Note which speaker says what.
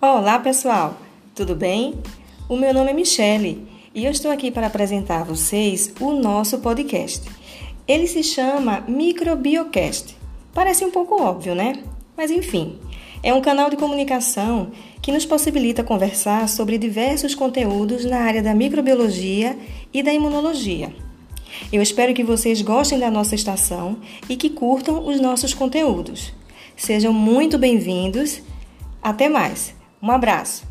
Speaker 1: Olá, pessoal! Tudo bem? O meu nome é Michele e eu estou aqui para apresentar a vocês o nosso podcast. Ele se chama Microbiocast. Parece um pouco óbvio, né? Mas enfim, é um canal de comunicação que nos possibilita conversar sobre diversos conteúdos na área da microbiologia e da imunologia. Eu espero que vocês gostem da nossa estação e que curtam os nossos conteúdos. Sejam muito bem-vindos. Até mais! Um abraço!